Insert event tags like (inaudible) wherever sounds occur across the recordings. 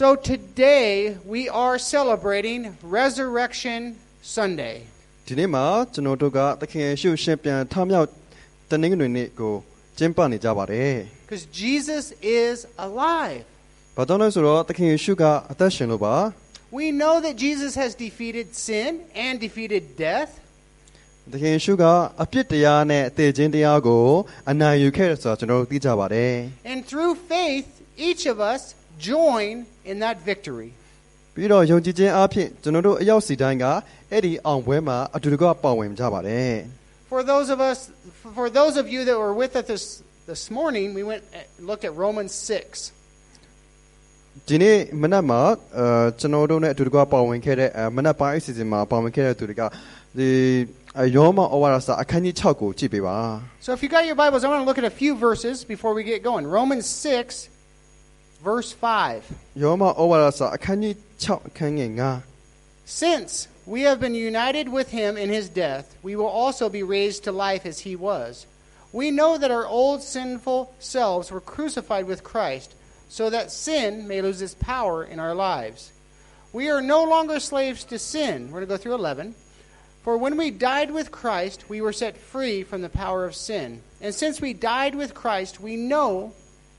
So today we are celebrating Resurrection Sunday. ဒီနေ့မှာကျွန်တော်တို့ကသခင်ယေရှုရှင်ပြန်ထမြောက်တနင်္ဂနွေနေ့ကိုကျင်းပနေကြပါတယ် Because Jesus is alive. ။ဘာကြောင့်လဲဆိုတော့သခင်ယေရှုကအသက်ရှင်လို့ပါ We know that Jesus has defeated sin and defeated death. ။သခင်ယေရှုကအပြစ်တရားနဲ့အသေးချင်းတရားကိုအနိုင်ယူခဲ့တယ်ဆိုတာကျွန်တော်တို့သိကြပါတယ် And through faith, each of us join in that victory. ။ပြီးတော့ယုံကြည်ခြင်းအပြင်ကျွန်တော်တို့အရောက်စီတိုင်းကအဲ့ဒီအောင်ပွဲမှာအတူတကွပါဝင်ကြပါတယ် For those of us, for those of you that were with us this, this morning, we went and looked at Romans 6. ။ဒီနေ့မနက်မှာအဲကျွန်တော်တို့နဲ့အတူတကွပါဝင်ခဲ့တဲ့အဲမနက်ပိုင်းအစီအစဉ်မှာပါဝင်ခဲ့တဲ့သူတွေကဒီအဲယောမဩဝါဒစာအခန်းကြီး6ကိုကြည့်ပေးပါ So if you got your Bibles, I want to look at a few verses before we get going. Romans 6, verse 5. Since we have been united with him in his death, we will also be raised to life as he was. We know that our old sinful selves were crucified with Christ, so that sin may lose its power in our lives. We are no longer slaves to sin. We're going to go through 11. For when we died with Christ, we were set free from the power of sin. And since we died with Christ, we know,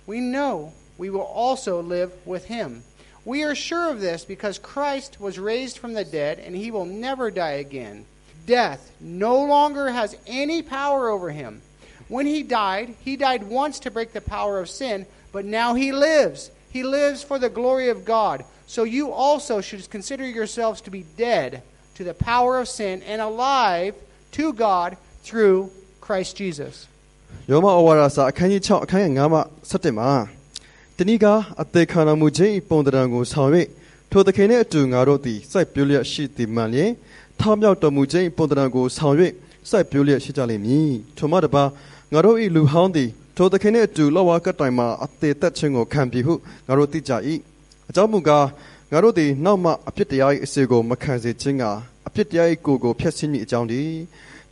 we know we will also live with him. We are sure of this because Christ was raised from the dead and he will never die again. Death no longer has any power over him. When he died, he died once to break the power of sin, but now he lives. He lives for the glory of God. So you also should consider yourselves to be dead to the power of sin and alive to God through Christ Jesus. ယောမဩဝါဒစာအခန်းကြီး6အခန်းငယ်9မှ17မှာ တဏိကအသေးခံတော်မူခြင်း၏ပုံသဏ္ဍာန်ကိုဆောင်၍ထိုသခင်နှင့်အတူငါတို့သည်စိုက်ပျိုးလျက်ရှိသည်မှန်လျင်ထောင်မြောက်တော်မူခြင်း၏ပုံသဏ္ဍာန်ကိုဆောင်၍စိုက်ပျိုးလျက်ရှိကြလိမ့်မည်ထိုမှတပါငါတို့၏လူဟောင်းသည်ထိုသခင်နှင့်အတူလောဝါကတိုင်မှာအသေးသက်ခြင်းကိုခံပြီဟုငါတို့သိကြ၏အကြောင်းမူကားငါတို့သည်နောက်မှအပြစ်တရား၏အစေကိုမခံစေခြင်းကအပြစ်တရား၏ကိုယ်ကိုဖျက်ဆီးမည်အကြောင်းတည်း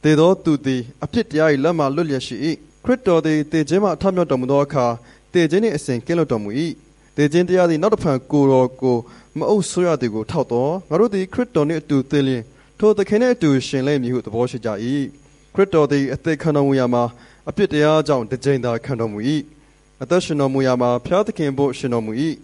သေသောသူသည်အပြစ်တရား၏လက်မှလွတ်လျက်ရှိ၏ခရစ်တော်သည်တည်ခြင်းမှထမြောက်တော်မူသောအခါ တည်ခြင်းနှင့်အစဉ်ကင်းလွတ်တော်မူ၏တည်ခြင်းတရားသည်နောက်တစ်ဖန်ကိုယ်တော်ကိုမအုပ်ဆိုးရသည်ကိုထောက်တော်ငါတို့သည်ခရစ်တော်နှင့်အတူတည်လျင်ထိုသခင်နှင့်အတူရှင်လိမ့်မည်ဟုသဘောရှိကြ၏ခရစ်တော်သည်အသက်ခံတော်မူရာမှာအပြစ်တရားကြောင့်တစ်ကြိမ်သာခံတော်မူ၏အသက်ရှင်တော်မူရာမှာဖျားသခင်ဘို့ရှင်တော်မူ၏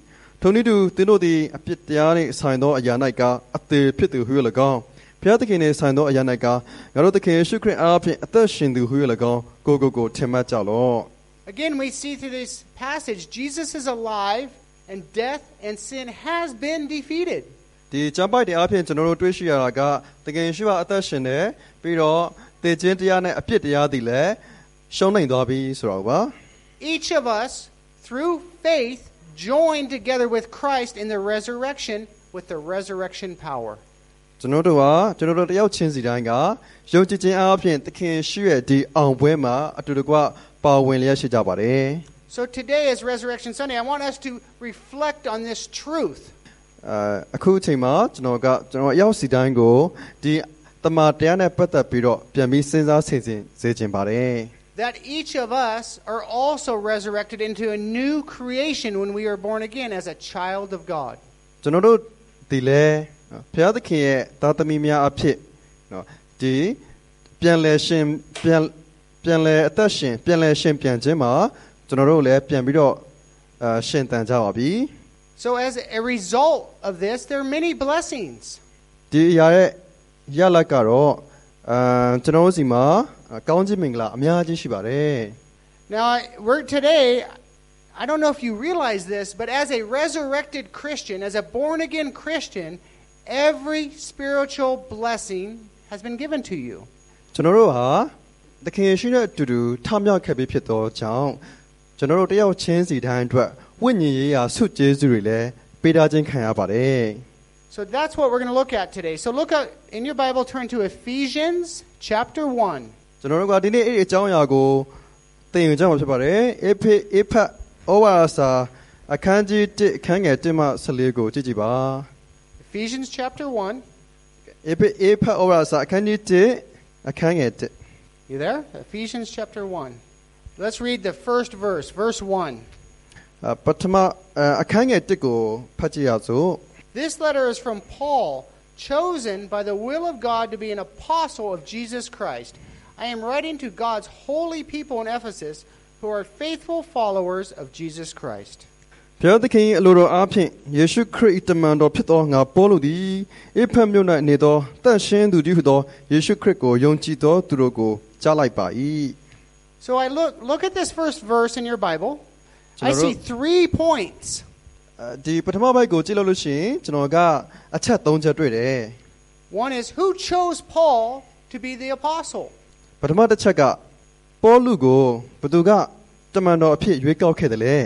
ထိုနည်းတူသင်တို့သည်အပြစ်တရားနှင့်ဆိုင်သောအရာ၌ကအသေးဖြစ်သူဟု၎င်းဖျားသခင်နှင့်ဆိုင်သောအရာ၌ကငါတို့သခင်ယေရှုခရစ်အားဖြင့်အသက်ရှင်သူဟု၎င်းကိုကိုကိုထင်မှတ်ကြလော့ Again, we see through this passage Jesus is alive and death and sin has been defeated. ဒီကျမ်းပိုက်တဲ့အဖြစ်ကျွန်တော်တို့တွေ့ရှိရတာကတကယ်ရှိကအသက်ရှင်တယ်ပြီးတော့တေခြင်းတရားနဲ့အပြစ်တရားတွေလည်းရှုံးနိုင်သွားပြီဆိုတော့ပါ Each of us, through faith, joined together with Christ in the resurrection with the resurrection power. ကျွန်တော်တို့ကကျွန်တော်တို့တယောက်ချင်းစီတိုင်းကယုံကြည်ခြင်းအားဖြင့်တခင်ရှိရဲ့ဒီအောင်ပွဲမှာအတူတကွ ပါဝင်လျက်ရှိကြပါတယ် So today is Resurrection Sunday. I want us to reflect on this truth. အဲအခုအချိန်မှာကျွန်တော်ကကျွန်တော်အယောက်စီတိုင်းကိုဒီတမန်တရားနဲ့ပတ်သက်ပြီးတော့ပြန်ပြီးစဉ်းစားဆင်ခြင်စေချင်ပါတယ် That each of us are also resurrected into a new creation when we are born again as a child of God. ကျွန်တော်တို့ဒီလဲဘုရားသခင်ရဲ့သားသမီးများအဖြစ်နော်ဒီပြန်လဲရှင်ပြန် ပြန်လဲအသက်ရှင်ပြန်လဲရှင်ပြန်ခြင်းမှာကျွန်တော်တို့လည်းပြန်ပြီးတော့အရှင်တန်ကြပါပြီ So, as a result of this, there are many blessings. ဒီအရာရဲ့ရလတ်ကတော့အဲကျွန်တော်တို့စီမှာကောင်းခြင်းမင်္ဂလာအများကြီးရှိပါတယ် Now, I- we're today, I don't know if you realize this, but as a resurrected Christian, as a born again Christian, every spiritual blessing has been given to you. ကျွန်တော်တို့ဟာ သခင်ယေရှုနဲ့အတူတူထမြောက်ခဲ့ပြီးဖြစ်သောကြောင့်ကျွန်တော်တို့တယောက်ချင်းစီတိုင်းအတွက်ဝိညာဉ်ရေးရာဆုကျေးဇူးတွေလည်းပေးထားခြင်းခံရပါတယ် So that's what we're going to look at today. So look at in your Bible, turn to Ephesians chapter 1. ကျွန်တော်တို့ကဒီနေ့အဲ့ဒီအကြောင်းအရာကိုသင်ယူကြမှာဖြစ်ပါတယ်အေဖေအေဖတ်ဩဝါဒစာအခန်းကြီး1အခန်းငယ်1မှ14ကိုကြည့်ကြည့်ပါ Ephesians chapter 1. အေဖေအေဖတ်ဩဝါဒစာအခန်းကြီး1အခန်းငယ်1 You there? Ephesians chapter 1. Let's read the first verse, verse 1. အာပထမအာအခန်းငယ်1ကိုဖတ်ကြည့်ရစို့ This letter is from Paul, chosen by the will of God to be an apostle of Jesus Christ. I am writing to God's holy people in Ephesus who are faithful followers of Jesus Christ. ဘုရားသခင်၏အလိုတော်အားဖြင့်ယေရှုခရစ်၏တမန်တော်ဖြစ်သောငါပေါလုသည်အေဖက်မြို့၌နေသောတန့်ရှင်းသူတည်းဟုသောယေရှုခရစ်ကိုယုံကြည်သောသူတို့ကို ကြားလိုက်ပါ၏ So I look look at this first verse in your Bible. I General- see three points. အဲဒီပထမဘက်ကိုကြည့်လို့လို့ရှိရင်ကျွန်တော်ကအချက်၃ချက်တွေ့တယ် One is who chose Paul to be the apostle? ပထမတစ်ချက်ကပေါလုကိုဘသူကတမန်တော်အဖြစ်ရွေးကောက်ခဲ့တယ်လေ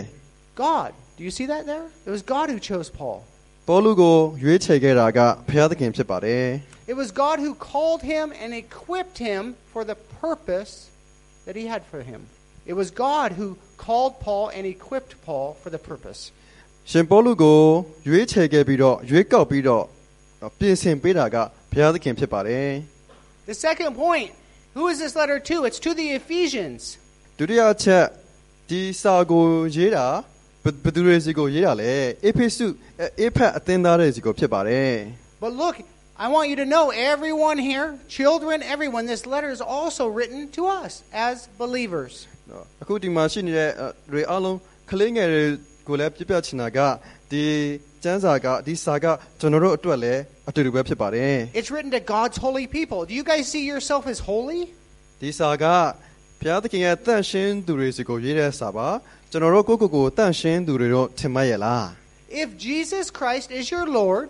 God. Do you see that there? It was God who chose Paul. ပေါလုကိုရွေးချယ်ခဲ့တာကဘုရားသခင်ဖြစ်ပါတယ် It was God who called him and equipped him for the purpose that he had for him. It was God who called Paul and equipped Paul for the purpose. ရှင်ပေါလုကိုရွေးချယ်ခဲ့ပြီးတော့ရွေးကောက်ပြီးတော့ပြင်ဆင်ပေးတာကဘုရားသခင်ဖြစ်ပါတယ် The second point who is this letter to? It's to the Ephesians. ဒုတိယအချက်ဒီစာကိုရေးတာဘဘယ်သူတွေစီကိုရေးတာလဲအေဖိစုအေဖက်အသင်းသားတွေစီကိုဖြစ်ပါတယ် But look, I want you to know, everyone here, children, everyone, this letter is also written to us as believers. နော်အခုဒီမှာရှိနေတဲ့အဲတွေအားလုံးကလေးငယ်တွေကိုလည်းပြပြချင်တာကဒီကျမ်းစာကဒီစာကကျွန်တော်တို့အတွက်လည်းအတူတူပဲဖြစ်ပါတယ် It's written to God's holy people. Do you guys see yourself as holy? ဒီစာကဘုရားသခင်ရဲ့တန့်ရှင်းသူတွေစီကိုရေးတဲ့စာပါကျွန်တော်တို့ကိုယ့်ကိုယ်ကိုတန့်ရှင်းသူတွေတော့ထင်မှတ်ရလား If Jesus Christ is your Lord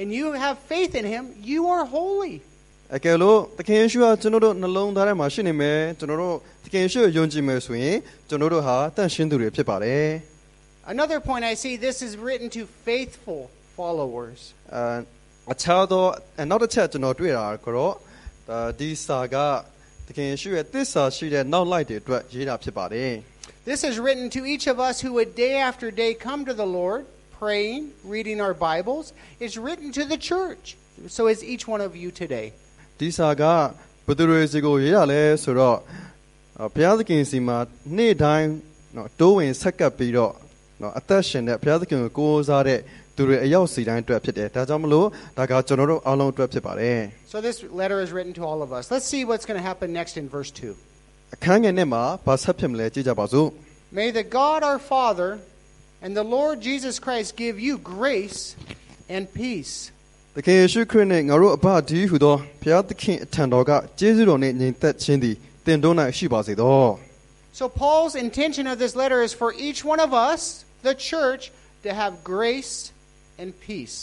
and you have faith in him, you are holy. အကယ်လို့သခင်ယေရှုကကျွန်တော်တို့နှလုံးသားထဲမှာရှိနေမယ်ကျွန်တော်တို့သခင်ယေရှုကိုယုံကြည်မယ်ဆိုရင်ကျွန်တော်တို့ဟာတန့်ရှင်းသူတွေဖြစ်ပါတယ် Another point I see this is written to faithful followers. အဲအခြားသောအနောက်တစ်ချက်ကျွန်တော်တွေ့တာကတော့ဒါဒီစာကသခင်ယေရှုရဲ့သစ္စာရှိတဲ့နောက်လိုက်တွေအတွက်ရေးတာဖြစ်ပါတယ် This is written to each of us who would day after day come to the Lord, praying, reading our Bibles. It's written to the church. So is each one of you today. ဒီစာကဘယ်သူတွေစီကိုရေးတာလဲဆိုတော့အော်ဘုရားသခင်စီမှာနေ့တိုင်းနော်တိုးဝင်ဆက်ကပ်ပြီးတော့နော်အသက်ရှင်တဲ့ဘုရားသခင်ကိုကိုးစားတဲ့သူတွေအရောက်စီတိုင်းအတွက်ဖြစ်တယ်ဒါကြောင့်မလို့ဒါကကျွန်တော်တို့အားလုံးအတွက်ဖြစ်ပါတယ် So this letter is written to all of us. Let's see what's going to happen next in verse 2. အခန်းငယ်နဲ့မှာဘာဆက်ဖြစ်မလဲကြည့်ကြပါစို့ May the God our Father and the Lord Jesus Christ give you grace and peace. သခင်ယေရှုခရစ်နဲ့ငါတို့အဘဒီဟုသောဘုရားသခင်အထံတော်ကကျေးဇူးတော်နှင့်ညီသက်ခြင်းသည်တင်တို့၌ရှိပါစေသော So Paul's intention of this letter is for each one of us, the church, to have grace and peace.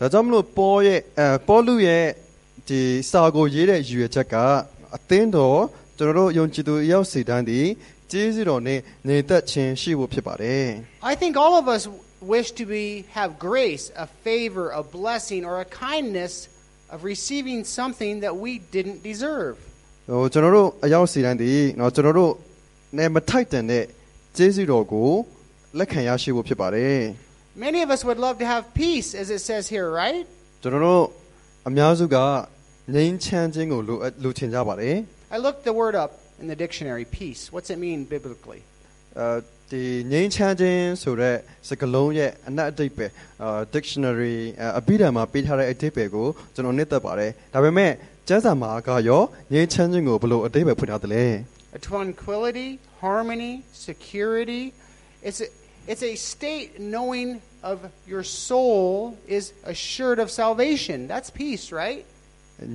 ဒါကြောင့်မလို့ပေါရဲ့အဲပေါလုရဲ့ဒီစာကိုရေးတဲ့ရည်ရွယ်ချက်ကအသင်းတော်ကျွန်တော်တို့ယုံကြည်သူအရောက်စီတိုင်းသည် ကျေးဇူးတော်နှင့်ညီသက်ခြင်းရှိဖို့ဖြစ်ပါတယ် I think all of us wish to be have grace, a favor, a blessing, or a kindness of receiving something that we didn't deserve. ဟိုကျွန်တော်တို့အရောက်စီတိုင်းသည်เนาะကျွန်တော်တို့နဲ့မထိုက်တန်တဲ့ကျေးဇူးတော်ကိုလက်ခံရရှိဖို့ဖြစ်ပါတယ် Many of us would love to have peace, as it says here, right? ကျွန်တော်တို့အများစုကငြိမ်းချမ်းခြင်းကိုလိုအပ်လိုချင်ကြပါတယ် I looked the word up in the dictionary, peace. What's it mean biblically? အဲဒီငြိမ်းချမ်းခြင်းဆိုတဲ့စကားလုံးရဲ့အနက်အဓိပ္ပာယ်အာ dictionary အာအဘိဓမ္မာပေးထားတဲ့အဓိပ္ပာယ်ကိုကျွန်တော်နှစ်သက်ပါတယ်ဒါပေမဲ့ကျမ်းစာမှာကရောငြိမ်းချမ်းခြင်းကိုဘယ်လိုအဓိပ္ပာယ်ဖွင့်ထားသလဲ A tranquility, harmony, security. It's a, it's a state knowing of your soul is assured of salvation. That's peace, right?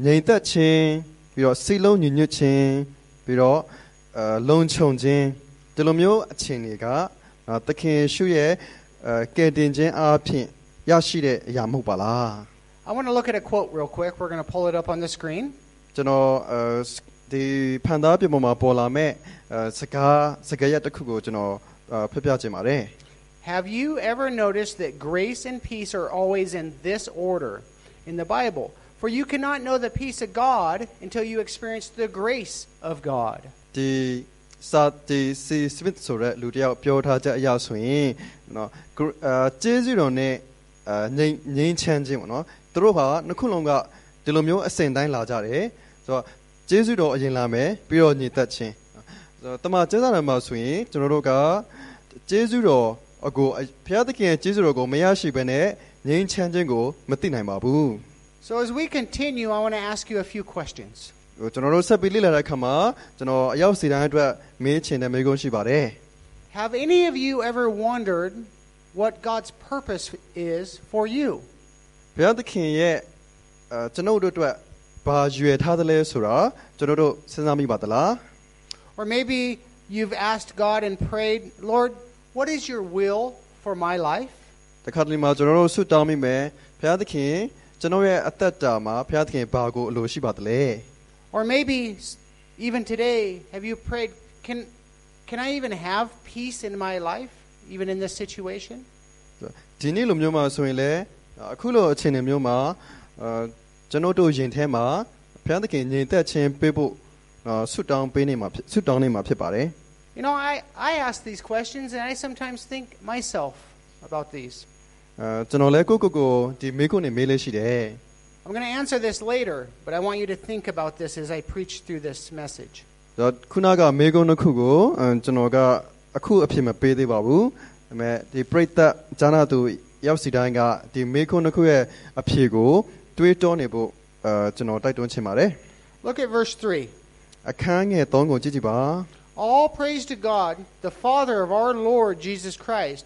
ငြိမ်သက်ခြင်းပြီးတော့စိတ်လုံးညီညွတ်ခြင်း ပြီးတော့အာလုံခြုံခြင်းဒီလိုမျိုးအခြေအနေကအာသခင်ယေရှုရဲ့အဲကယ်တင်ခြင်းအားဖြင့်ရရှိတဲ့အရာမဟုတ်ပါလား I want to look at a quote real quick. We're going to pull it up on the screen. ကျွန်တော်အဲဒီဖန်သားပြပေါ်မှာပေါ်လာမဲ့အဲစကားစကားရက်တစ်ခုကိုကျွန်တော်အာဖျက်ပြခြင်းပါတယ် Have you ever noticed that grace and peace are always in this order in the Bible? For you cannot know the peace of God until you experience the grace of God. ဒီစာတီစီစမစ်ဆိုတဲ့လူတစ်ယောက်ပြောထားချက်အရဆိုရင်နော်အာကျေးဇူးတော်နဲ့အာငြိမ်းငြိမ်းချမ်းခြင်းပေါ့နော်သူတို့ဟာနှစ်ခုလုံးကဒီလိုမျိုးအစဉ်တိုင်းလာကြတယ်ဆိုတော့ကျေးဇူးတော်အရင်လာမယ်ပြီးတော့ညီသက်ခြင်းဆိုတော့တမန်ကျမ်းစာထဲမှာဆိုရင်ကျွန်တော်တို့ကကျေးဇူးတော်အကိုဘုရားသခင်ရဲ့ကျေးဇူးတော်ကိုမရရှိဘဲနဲ့ငြိမ်းချမ်းခြင်းကိုမသိနိုင်ပါဘူး So as we continue, I want to ask you a few questions. ဟိုကျွန်တော်တို့ဆက်ပြီးလေ့လာတဲ့အခါမှာကျွန်တော်အရောက်စီတိုင်းအတွက်မေးချင်တဲ့မေးခွန်းရှိပါတယ် Have any of you ever wondered what God's purpose is for you? ဘုရားသခင်ရဲ့အဲကျွန်တော်တို့အတွက်ဘာရွယ်ထားသလဲဆိုတာကျွန်တော်တို့စဉ်းစားမိပါသလား Or maybe you've asked God and prayed, Lord, what is your will for my life? တခါတလေမှာကျွန်တော်တို့ဆုတောင်းမိမယ်ဘုရားသခင် ကျွန်တော်ရဲ့အသက်တာမှာဘုရားသခင်ဘာကိုအလိုရှိပါသလဲ Or maybe s- even today, have you prayed, can, can I even have peace in my life, even in this situation? ဒီနေ့လိုမျိုးမှာဆိုရင်လည်းအခုလိုအခြေအနေမျိုးမှာအာကျွန်တော်တို့ယင်ထဲမှာဘုရားသခင်ညီသက်ခြင်းပေးဖို့အာဆုတောင်းပေးနေမှာဖြစ်ဆုတောင်းနေမှာဖြစ်ပါတယ် You know, I, I ask these questions and I sometimes think myself about these. အာကျွန်တော်လည်းကိုယ့်ကိုယ်ကိုဒီမေးခွန်းနေမေးလေးရှိတယ် I'm going to answer this later, but I want you to think about this as I preach through this message. ဒါခုနကမေးခွန်းတစ်ခုကိုအမ်ကျွန်တော်ကအခုအဖြစ်မပေးသေးပါဘူးဒါပေမဲ့ဒီပရိသတ်ဂျာနာသူရောက်စီတိုင်းကဒီမေးခွန်းတစ်ခုရဲ့အဖြစ်ကိုတွေးတောနေဖို့အာကျွန်တော်တိုက်တွန်းချင်ပါတယ် Look at verse 3. အခန်းငယ်3ကိုကြည့်ကြည့်ပါ All praise to God, the Father of our Lord Jesus Christ,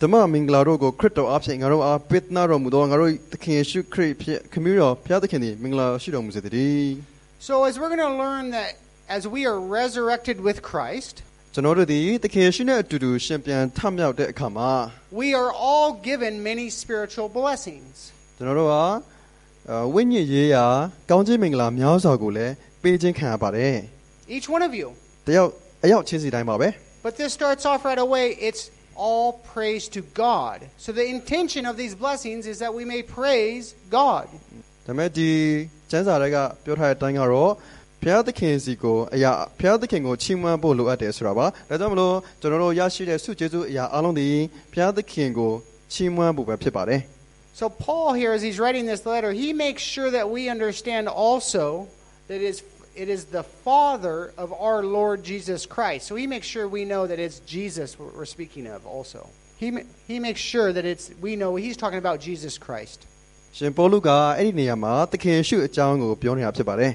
ဓမ္မမင်္ဂလာတို့ကိုခရစ်တော်အားဖြင့်ငါတို့အားပေးသနာတော်မူသောငါတို့သခင်ယေရှုခရစ်ဖြင့်ခမည်းတော်ဘုရားသခင်သည်မင်္ဂလာရှိတော်မူစေတည်း So, as we're going to learn that as we are resurrected with Christ, ကျွန်တော်တို့သည်သခင်ယေရှုနဲ့အတူတူရှင်ပြန်ထမြောက်တဲ့အခါမှာ we are all given many spiritual blessings. ကျွန်တော်တို့ဟာအာဝိညာဉ်ရေးရာကောင်းခြင်းမင်္ဂလာများစွာကိုလည်းပေးခြင်းခံရပါတယ် Each one of you. ။တယောက်အယောက်ချင်းစီတိုင်းပါပဲ But this starts off right away. It's all praise to God. So the intention of these blessings is that we may praise God. ။ဒါပေမဲ့ဒီကျမ်းစာတွေကပြောထားတဲ့အတိုင်းကတော့ဘုရားသခင်စီကိုအရာဘုရားသခင်ကိုချီးမွမ်းဖို့လိုအပ်တယ်ဆိုတာပါ။ဒါကြောင့်မလို့ကျွန်တော်တို့ရရှိတဲ့ဆုကျေးဇူးအရာအလုံးဒီဘုရားသခင်ကိုချီးမွမ်းဖို့ပဲဖြစ်ပါတယ် So Paul here, as he's writing this letter, he makes sure that we understand also that it's, it is the Father of our Lord Jesus Christ. So he makes sure we know that it's Jesus we're speaking of also. He, ma- he makes sure that it's we know he's talking about Jesus Christ. ။ရှင်ပေါလုကအဲ့ဒီနေရာမှာသခင်ရှုအကြောင်းကိုပြောနေတာဖြစ်ပါတယ်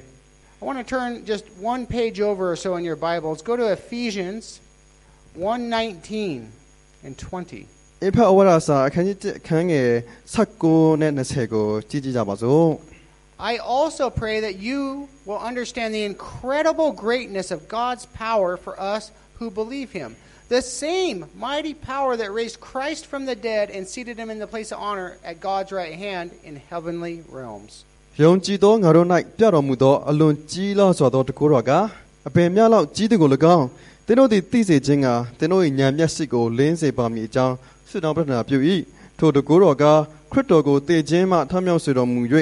I want to turn just one page over or so in your Bibles. Go to Ephesians 1:19 and 20. ။အဖအဝရစာအခန်းကြီး1အခန်းငယ်16နဲ့20ကိုကြည့်ကြည့်ကြပါစို့။ I also pray that you will understand the incredible greatness of God's power for us who believe him. The same mighty power that raised Christ from the dead and seated him in the place of honor at God's right hand in heavenly realms. ယုံကြည်သောငါတို့၌ပြတော်မူသောအလွန်ကြီးလောက်စွာသောတကူတော်ကအပင်များလောက်ကြီးသည်ကို၎င်းသင်တို့သည်သိစေခြင်းကသင်တို့၏ဉာဏ်မျက်စိကိုလင်းစေပါမည်အကြောင်းဆုတောင်းပတနာပြု၏ ထိုတကူတော်ကခရစ်တော်ကိုတည်ခြင်းမှထမြောက်စေတော်မူ၍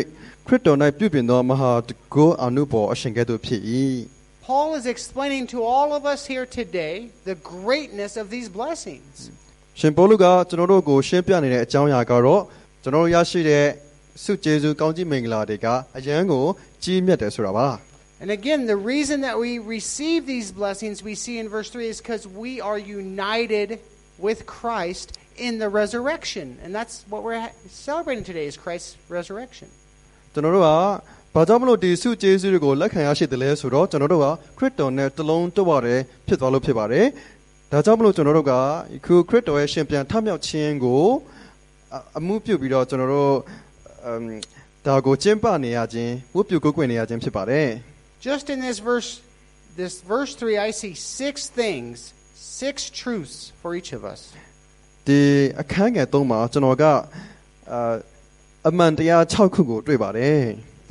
ခရစ်တော်၌ပြုပြင်သောမဟာတကူအနုဘော်အရှင်ကဲ့သို့ဖြစ်၏ Paul is explaining to all of us here today the greatness of these blessings. ရှင်ပေါလုကကျွန်တော်တို့ကိုရှင်းပြနေတဲ့အကြောင်းအရာကတော့ကျွန်တော်တို့ရရှိတဲ့ဆုကျေးဇူးကောင်းကြီးမင်္ဂလာတွေကအယံကိုကြီးမြတ်တယ်ဆိုတာပါ And again, the reason that we receive these blessings we see in verse 3 is because we are united with Christ in the resurrection. And that's what we're ha- celebrating today is Christ's resurrection. ကျွန်တော်တို့ကဘာကြောင့်မလို့ဒီဆုကျေးဇူးတွေကိုလက်ခံရရှိတယ်လဲဆိုတော့ကျွန်တော်တို့ကခရစ်တော်နဲ့တလုံးတဝရဲဖြစ်သွားလို့ဖြစ်ပါတယ်။ဒါကြောင့်မလို့ကျွန်တော်တို့ကခုခရစ်တော်ရဲ့ရှင်ပြန်ထမြောက်ခြင်းကိုအအမှုပြုပြီးတော့ကျွန်တော်တို့အမ်ဒါကိုကျင့်ပနေရခြင်းဝတ်ပြုကိုယ်ကွယ်နေရခြင်းဖြစ်ပါတယ် Just in this verse this verse 3 I see six things, six truths for each of us. ။ ဒီအခန်းငယ်၃မှာကျွန်တော်ကအာအမှန်တရား6ခုကိုတွေ့ပါတယ်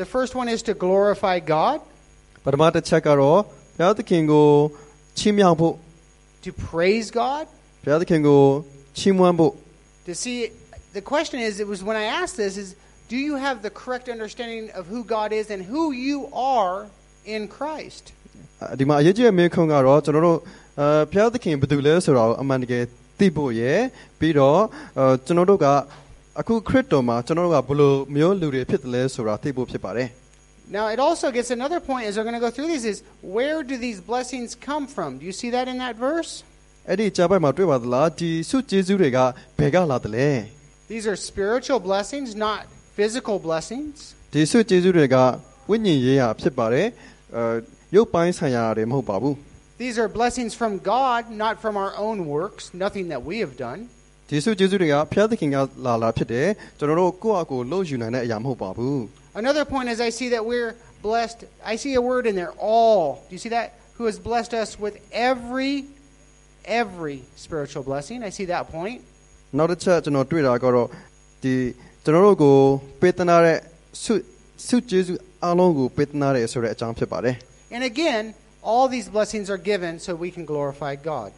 The first one is to glorify God, ။ပထမတစ်ချက်ကတော့ဘုရားသခင်ကိုချီးမြှောက်ဖို့ to praise God, ဘုရားသခင်ကိုချီးမွမ်းဖို့ to see the question is it was when I asked this is Do you have the correct understanding of who God is and who you are in Christ? အာဒီမှာအရေးကြီးတဲ့မင်းခုံကတော့ကျွန်တော်တို့အဲဘုရားသခင်ဘယ်သူလဲဆိုတာကိုအမှန်တကယ် သိဖို့ရယ်ပြီးတော့အဲကျွန်တော်တို့ကအခုခရစ်တော်မှာကျွန်တော်တို့ကဘယ်လိုမျိုးလူတွေဖြစ်တယ်လဲဆိုတာသိဖို့ဖြစ်ပါတယ် Now, it also gets another point as we're going to go through these is where do these blessings come from? Do you see that in that verse? အဲ့ဒီကြားပိုက်မှာတွေ့ပါသလားဒီစုကျေးဇူးတွေကဘယ်ကလာတယ်လဲ These are spiritual blessings, not physical blessings. ဒီစုကျေးဇူးတွေကဝိညာဉ်ရေးရာဖြစ်ပါတယ်အဲရုပ်ပိုင်းဆိုင်ရာတွေမဟုတ်ပါဘူး These are blessings from God, not from our own works, nothing that we have done. ဒီစုကျေးဇူးတွေကဘုရားသခင်ကလာလာဖြစ်တယ်ကျွန်တော်တို့ကိုယ့်အကိုလှုပ်ယူနိုင်တဲ့အရာမဟုတ်ပါဘူး Another point is I see that we're blessed. I see a word in there, all. Do you see that? Who has blessed us with every, every spiritual blessing. I see that point. နောက်တစ်ချက်ကျွန်တော်တွေ့တာကတော့ဒီကျွန်တော်တို့ကိုပေးသနာတဲ့စုစုကျေးဇူးအလုံးကိုပေးသနာတဲ့ဆိုတဲ့အကြောင်းဖြစ်ပါတယ် And again, all these blessings are given so we can glorify God.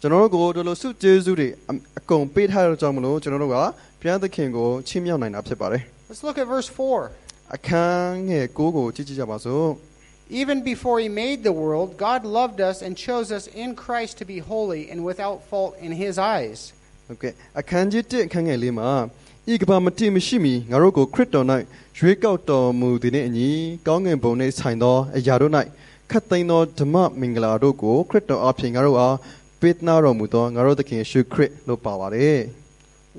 ကျွန်တော်တို့ကိုဒီလိုစုကျေးဇူးတွေအအကုန်ပေးထားတဲ့ကြောင့်မလို့ကျွန်တော်တို့ကဘုရားသခင်ကိုချီးမြှောက်နိုင်တာဖြစ်ပါတယ် Let's look at verse 4. အခန်းငယ်9ကိုကြည့်ကြည့်ကြပါစို့ Even before he made the world, God loved us and chose us in Christ to be holy and without fault in his eyes. ဟုတ်ကဲ့အခန်းကြီး1အခန်းငယ်လေးမှာဤကဘာမတိမရှိမီငါတို့ကိုခရစ်တော်၌ရွေးကောက်တော်မူသည်နှင့်အညီကောင်းငင်ဘုံ၌ဆိုင်သောအရာတို့၌ ခတ်သိမ်းသောဓမ္မမင်္ဂလာတို့ကိုခရစ်တော်အပြင်ငါတို့အားပေးသနာတော်မူသောငါတို့သခင်ယေရှုခရစ်လို့ပါပါတယ်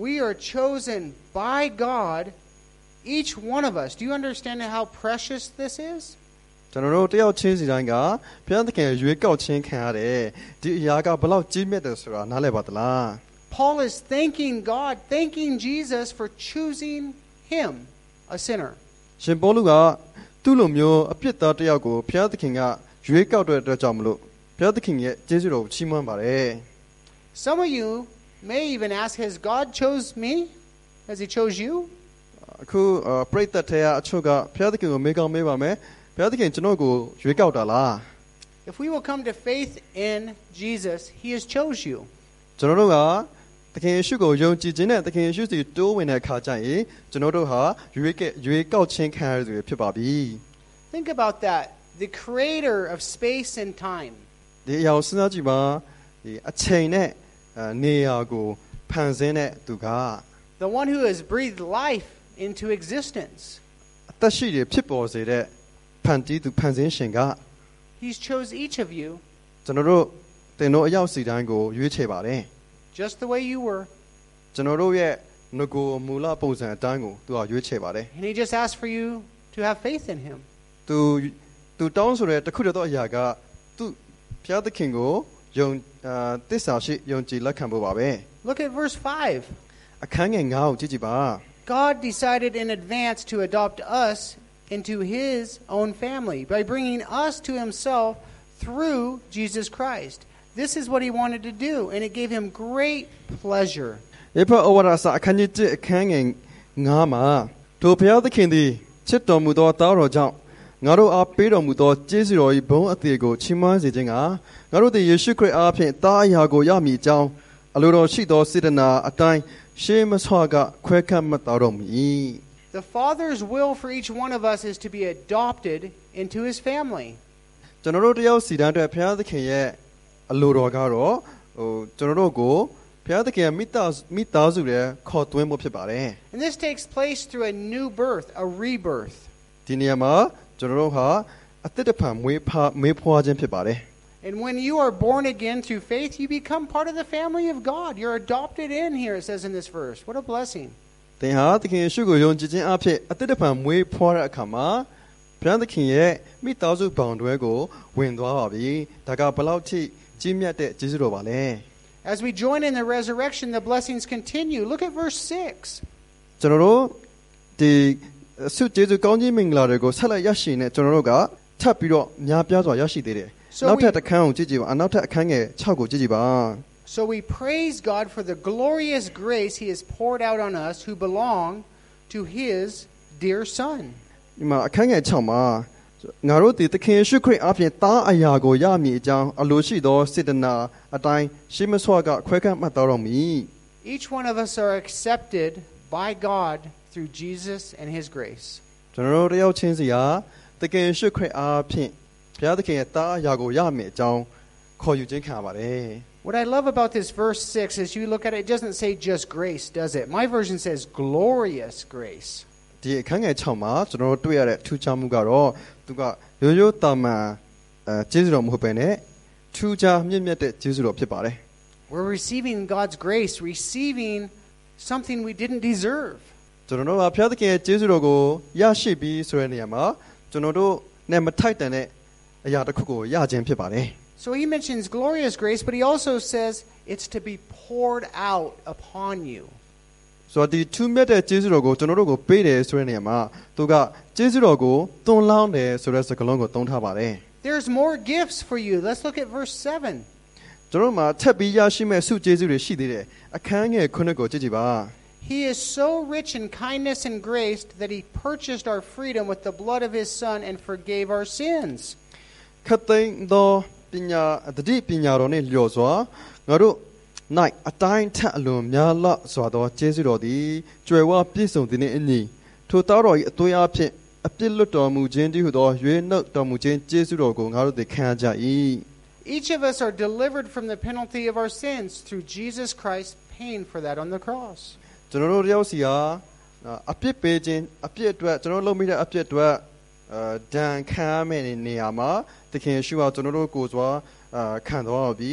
We are chosen by God, each one of us. Do you understand how precious this is? ကျွန်တော်တို့တယောက်ချင်းစီတိုင်းကဘုရားသခင်ရွေးကောက်ခြင်းခံရတယ်ဒီအရာကဘလောက်ကြီးမြတ်တယ်ဆိုတာနားလည်ပါသလား Paul is thanking God, thanking Jesus for choosing him, a sinner. ရှင်ပေါလုက သူ့လိုမျိုးအပြစ်သားတစ်ယောက်ကိုဘုရားသခင်ကရွေးကောက်တဲ့အတွက်ကြောင့်မလို့ဘုရားသခင်ရဲ့ကျေးဇူးတော်ကိုချီးမွမ်းပါတယ် Some of you may even ask, Has God chose me? Has he chose you? အခုအာပရိသတ်ထဲကအချို့ကဘုရားသခင်ကိုမေးကောင်းမေးပါမယ်ဘုရားသခင်ကျွန်တော်ကိုရွေးကောက်တာလား If we will come to faith in Jesus, he has chose you. ကျွန်တော်တို့က သခင်ယေရှုကိုယုံကြည်ခြင်းနဲ့သခင်ယေရှုစီတိုးဝင်တဲ့အခါကျရင်ကျွန်တော်တို့ဟာရွေးကရွေးကောက်ခြင်းခံရတဲ့သူတွေဖြစ်ပါပြီ Think about that. The creator of space and time. ဒီအရာကိုစဉ်းစားကြည့်ပါဒီအချိန်နဲ့အာနေရာကိုဖန်ဆင်းတဲ့သူက the one who has breathed life into existence. အသက်ရှိတွေဖြစ်ပေါ်စေတဲ့ဖန်တီးသူဖန်ဆင်းရှင်က He's chose each of you ကျွန်တော်တို့တင်တို့အရောက်စီတိုင်းကိုရွေးချယ်ပါတယ် just the way you were, ကျွန်တော်တို့ရဲ့ငကိုမူလပုံစံအတိုင်းကိုသူကရွေးချယ်ပါတယ် and he just asked for you to have faith in him. သူသူတောင်းဆိုတဲ့တစ်ခုတည်းသောအရာကသူဘုရားသခင်ကိုယုံအာတစ္ဆာရှိယုံကြည်လက်ခံဖို့ပါပဲ Look at verse 5. အခန်းငယ်9ကိုကြည့်ကြည့်ပါ God decided in advance to adopt us into his own family by bringing us to himself through Jesus Christ. This is what he wanted to do, and it gave him great pleasure. ယေဖဩဝါဒစာအခန်းကြီး1အခန်းငယ်9မှာတို့ဘုရားသခင်သည်ချစ်တော်မူသောသားတော်ကြောင့်ငါတို့အားပေးတော်မူသောကျေးဇူးတော်၏ဘုန်းအသရေကိုချီးမွမ်းစေခြင်းကငါတို့သည်ယေရှုခရစ်အားဖြင့်တားအရာကိုရမည်အကြောင်းအလိုတော်ရှိသောစေတနာအတိုင်းရှေးမဆွာကခွဲခတ်မှတ်တော်မူ၏。 The Father's will for each one of us is to be adopted into his family. ကျွန်တော်တို့တယောက်စီတန်းအတွက်ဘုရားသခင်ရဲ့ အလိုတော်ကတော့ဟိုကျွန်တော်တို့ကိုဘုရားသခင်ရဲ့မိသားစုမိသားစုရဲ့ခေါ်သွင်းဖို့ဖြစ်ပါတယ် And this takes place through a new birth, a rebirth. ဒီနေရာမှာကျွန်တော်တို့ဟာအသက်တစ်ဖန်မွေးဖွားမွေးဖွားခြင်းဖြစ်ပါတယ် And when you are born again through faith, you become part of the family of God. You're adopted in here, it says in this verse. What a blessing. သင်ဟာသခင်ယေရှုကိုယုံကြည်ခြင်းအဖြစ်အသက်တစ်ဖန်မွေးဖွားတဲ့အခါမှာဘုရားသခင်ရဲ့မိသားစုဘောင်တွဲကိုဝင်သွားပါပြီဒါကဘယ်လောက်ထိ ကြီးမြတ်တဲ့ကျေးဇူးတော်ပါလဲ As we join in the resurrection, the blessings continue. Look at verse 6. ကျွန်တော်တို့ဒီဆုကျေးဇူးကောင်းကြီးမင်္ဂလာတွေကိုဆက်လက်ရရှိနေကျွန်တော်တို့ကထပ်ပြီးတော့များပြားစွာရရှိသေးတယ် So နောက်ထပ် we- တစ်ခန်းကိုကြည့်ကြည့်ပါအနောက်ထပ်အခန်းငယ်6ကိုကြည့်ကြည့်ပါ So we praise God for the glorious grace He has poured out on us who belong to His dear Son. ဒီမှာအခန်းငယ်6မှာ ငါတို့ဒီသခင်ယေရှုခရစ်အပြင်သားအရာကိုရမည်အကြောင်းအလိုရှိသောစေတနာအတိုင်းရှေးမဆွကခွဲခန့်မှတ်တော်မူ Each one of us are accepted by God through Jesus and his grace. ကျွန်တော်တို့တယောက်ချင်းစီဟာတကယ်ရှိခရစ်အားဖြင့်ဘုရားသခင်ရဲ့တားအရာကိုရမယ်အကြောင်းခေါ်ယူခြင်းခံရပါတယ် What I love about this verse 6 is you look at it, it doesn't say just grace, does it? My version says glorious grace. ဒီအခန်းငယ်6မှာကျွန်တော်တို့တွေ့ရတဲ့ထူးခြားမှုကတော့သူကရိုးရိုးတာမန်အဲကျေးဇူးတော်မဟုတ်ဘဲနဲ့ထူးခြားမြင့်မြတ်တဲ့ကျေးဇူးတော်ဖြစ်ပါတယ် We're receiving God's grace, receiving something we didn't deserve. ကျွန်တော်တို့ကဘုရားသခင်ရဲ့ကျေးဇူးတော်ကိုရရှိပြီးဆိုတဲ့နေရာမှာကျွန်တော်တို့နဲ့မထိုက်တန်တဲ့အရာတစ်ခုကိုရခြင်းဖြစ်ပါတယ် So he mentions glorious grace, but he also says it's to be poured out upon you. ဆိုတော့ဒီထူးမြတ်တဲ့ကျေးဇူးတော်ကိုကျွန်တော်တို့ကိုပေးတယ်ဆိုတဲ့နေရာမှာသူကကျေးဇူးတော်ကိုသွန်လောင်းတယ်ဆိုတဲ့စကားလုံးကိုသုံးထားပါတယ် There's more gifts for you. Let's look at verse 7. ကျွန်တော်တို့မှာထပ်ပြီးရရှိမဲ့ဆုကျေးဇူးတွေရှိသေးတယ်အခန်းငယ်ခုနှစ်ကိုကြည့်ကြည့်ပါ He is so rich in kindness and grace that he purchased our freedom with the blood of his Son and forgave our sins. ခတ်သိမ်းသောပညာတတိပညာတော်နှင့်လျော်စွာငါတို့၌ အတိုင်းထက်အလွန်များလစွာသောကျေးဇူးတော်သည်ကြွယ်ဝပြည့်စုံသည်နှင့်အညီထိုတောတော်၏အသွေးအဖြစ်အပြစ်လွတ်တော်မူခြင်းတည်းဟုသောရွေးနှုတ်တော်မူခြင်းကျေးဇူးတော်ကိုငါတို့သည်ခံရကြ၏ Each of us are delivered from the penalty of our sins through Jesus Christ paying for that on the cross. ကျွန်တော်တို့တယောက်စီဟာအပြစ်ပေးခြင်းအပြစ်အတွက်ကျွန်တော်လုပ်မိတဲ့အပြစ်အတွက်အဲဒဏ်ခံရမယ့်နေရာမှာသခင်ယေရှုဟာကျွန်တော်တို့ကိုယ်စွာအာခံတော်ပြီ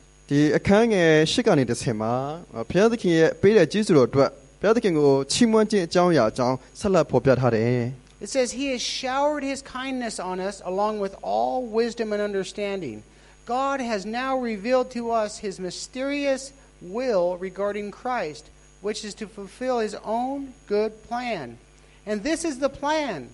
ဒီအခန်းငယ်၈ကနေတစ်ဆင့်မှာဘုရားသခင်ရဲ့ပေးတဲ့ကျေးဇူးတော်အတွက်ဘုရားသခင်ကိုချီးမွမ်းခြင်းအကြောင်းအရာအကြောင်းဆက်လက်ဖော်ပြထားတယ် It says, He has showered His kindness on us along with all wisdom and understanding. God has now revealed to us His mysterious will regarding Christ, which is to fulfill His own good plan. And this is the plan.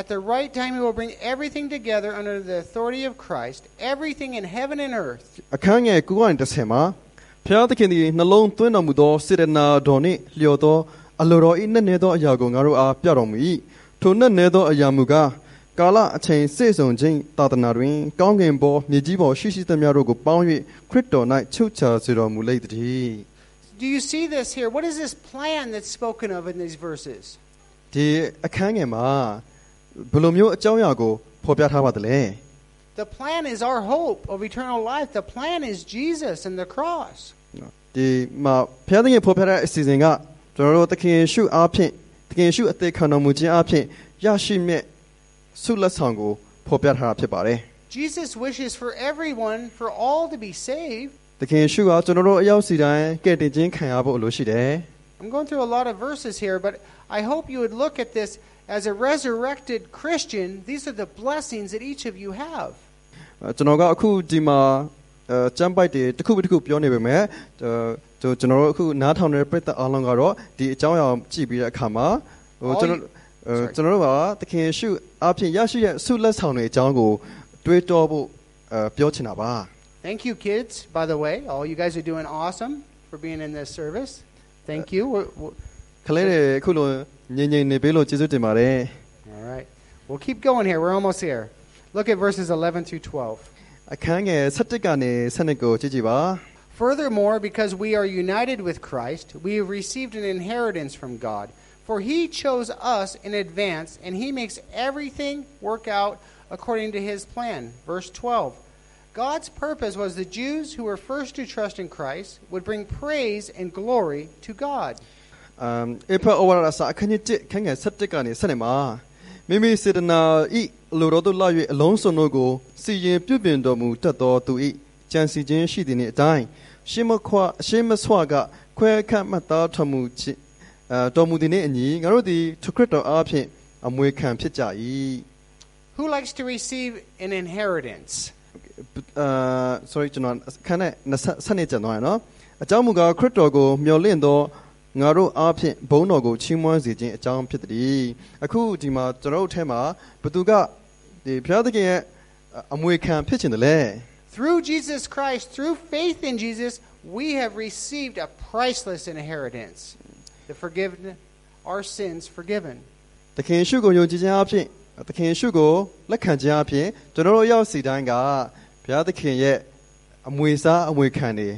At the right time, He will bring everything together under the authority of Christ, everything in heaven and earth. အခန်းငယ်9ကနေတစ်ဆင့်မှာဘုရားသခင်သည်နှလုံးသွင်းတော်မူသောစေတနာတော်နှင့်လျော်သောအလိုတော်၏နဲ့နေသောအရာကိုငါတို့အားပြတော်မူ၏ထိုနဲ့နေသောအရာမူကားကာလအချိန်စေစုံခြင်းသာသနာတွင်ကောင်းကင်ဘောမြေကြီးပေါ်ရှိရှိသမျှတို့ကိုပေါင်း၍ခရစ်တော်၌ချုပ်ချစေတော်မူလိမ့်တည်း Do you see this here? What is this plan that's spoken of in these verses? ဒီအခန်းငယ်မှာ ဘယ်လိုမျိုးအကြောင်းအရာကိုဖော်ပြထားပါသလဲ The plan is our hope of eternal life. The plan is Jesus and the cross. ဒီမှာဘုရားသခင်ဖော်ပြတဲ့အစီအစဉ်ကကျွန်တော်တို့သခင်ယေရှုအားဖြင့်သခင်ယေရှုအသက်ခံတော်မူခြင်းအားဖြင့်ရရှိမြတ်ဆုလက်ဆောင်ကိုဖော်ပြထားတာဖြစ်ပါတယ် Jesus wishes for everyone, for all to be saved. ။သခင်ယေရှုကကျွန်တော်တို့အရောက်စီတိုင်းကယ်တင်ခြင်းခံရဖို့အလိုရှိတယ် I'm going through a lot of verses here, but I hope you would look at this as a resurrected Christian. These are the blessings that each of you have. ။အဲကျွန်တော်ကအခုဒီမှာအဲကျမ်းပိုက်တွေတစ်ခုပြီးတစ်ခုပြောနေပေမဲ့အဲကျွန်ကျွန်တော်တို့အခုနားထောင်နေတဲ့ပြည်သက်အားလုံးကတော့ဒီအကြောင်းအရာကိုကြည့်ပြီးတဲ့အခါမှာဟို All ကျွန်တော် you- အဲ Sorry. ကျွန်တော်တို့ကသခင်ယေရှုအားဖြင့်ရရှိတဲ့ဆုလက်ဆောင်တွေအကြောင်းကိုတွေးတောဖို့အဲပြောချင်တာပါ။ Thank you, kids, by the way. All you guys are doing awesome for being in this service. Thank you. We're, we're, ကလေးတွေအခုလိုငြိမ်ငြိမ်နေပေးလို့ကျေးဇူးတင်ပါတယ် all right. We'll keep going here. We're almost here. Look at verses 11 through 12. အခန်းငယ်7ကနေ7ကိုကြည့်ကြည့်ပါ Furthermore, because we are united with Christ, we have received an inheritance from God. For he chose us in advance, and he makes everything work out according to his plan. Verse 12. God's purpose was the Jews who were first to trust in Christ would bring praise and glory to God. အမ်အဖအဝရစာအခန်းကြီး7ခန်းငယ်7ကနေ7မှာမိမိစေတနာဤလူတော်တို့လာ၍အလုံးစုံတို့ကိုစီရင်ပြုပြင်တော်မူတတ်သောသူဤကြံစီခြင်းရှိသည်နှင့်အတိုင်းရှင်းမခွရှင်းမဆွကခွဲခန့်မှတ်သားတော်မူခြင်းအဲတော်မူသည်နှင့်အညီငါတို့သည်သူခရစ်တော်အားဖြင့်အမွေခံဖြစ်ကြ၏ Who likes to receive an inheritance? အာ sorry ကျွန်တော်ခန်းနဲ့20စနေကျန်သွားရနော်အကြောင်းမူကားခရစ်တော်ကိုမျှော်လင့်သော ငါတို့အားဖြင့်ဘုန်းတော်ကိုချီးမွမ်းစေခြင်းအကြောင်းဖြစ်သည်အခုဒီမှာကျွန်တော်တို့ထဲမှာဘသူကဒီဘုရားသခင်ရဲ့အမွေခံဖြစ်ခြင်းတည်းလဲ Through Jesus Christ, through faith in Jesus, we have received a priceless inheritance. The forgiven our sins forgiven. သခင်ရှုကိုယုံကြည်ခြင်းအဖြစ်သခင်ရှုကိုလက်ခံခြင်းအဖြစ်ကျွန်တော်တို့ရောက်စီတိုင်းကဘုရားသခင်ရဲ့အမွေစားအမွေခံနေ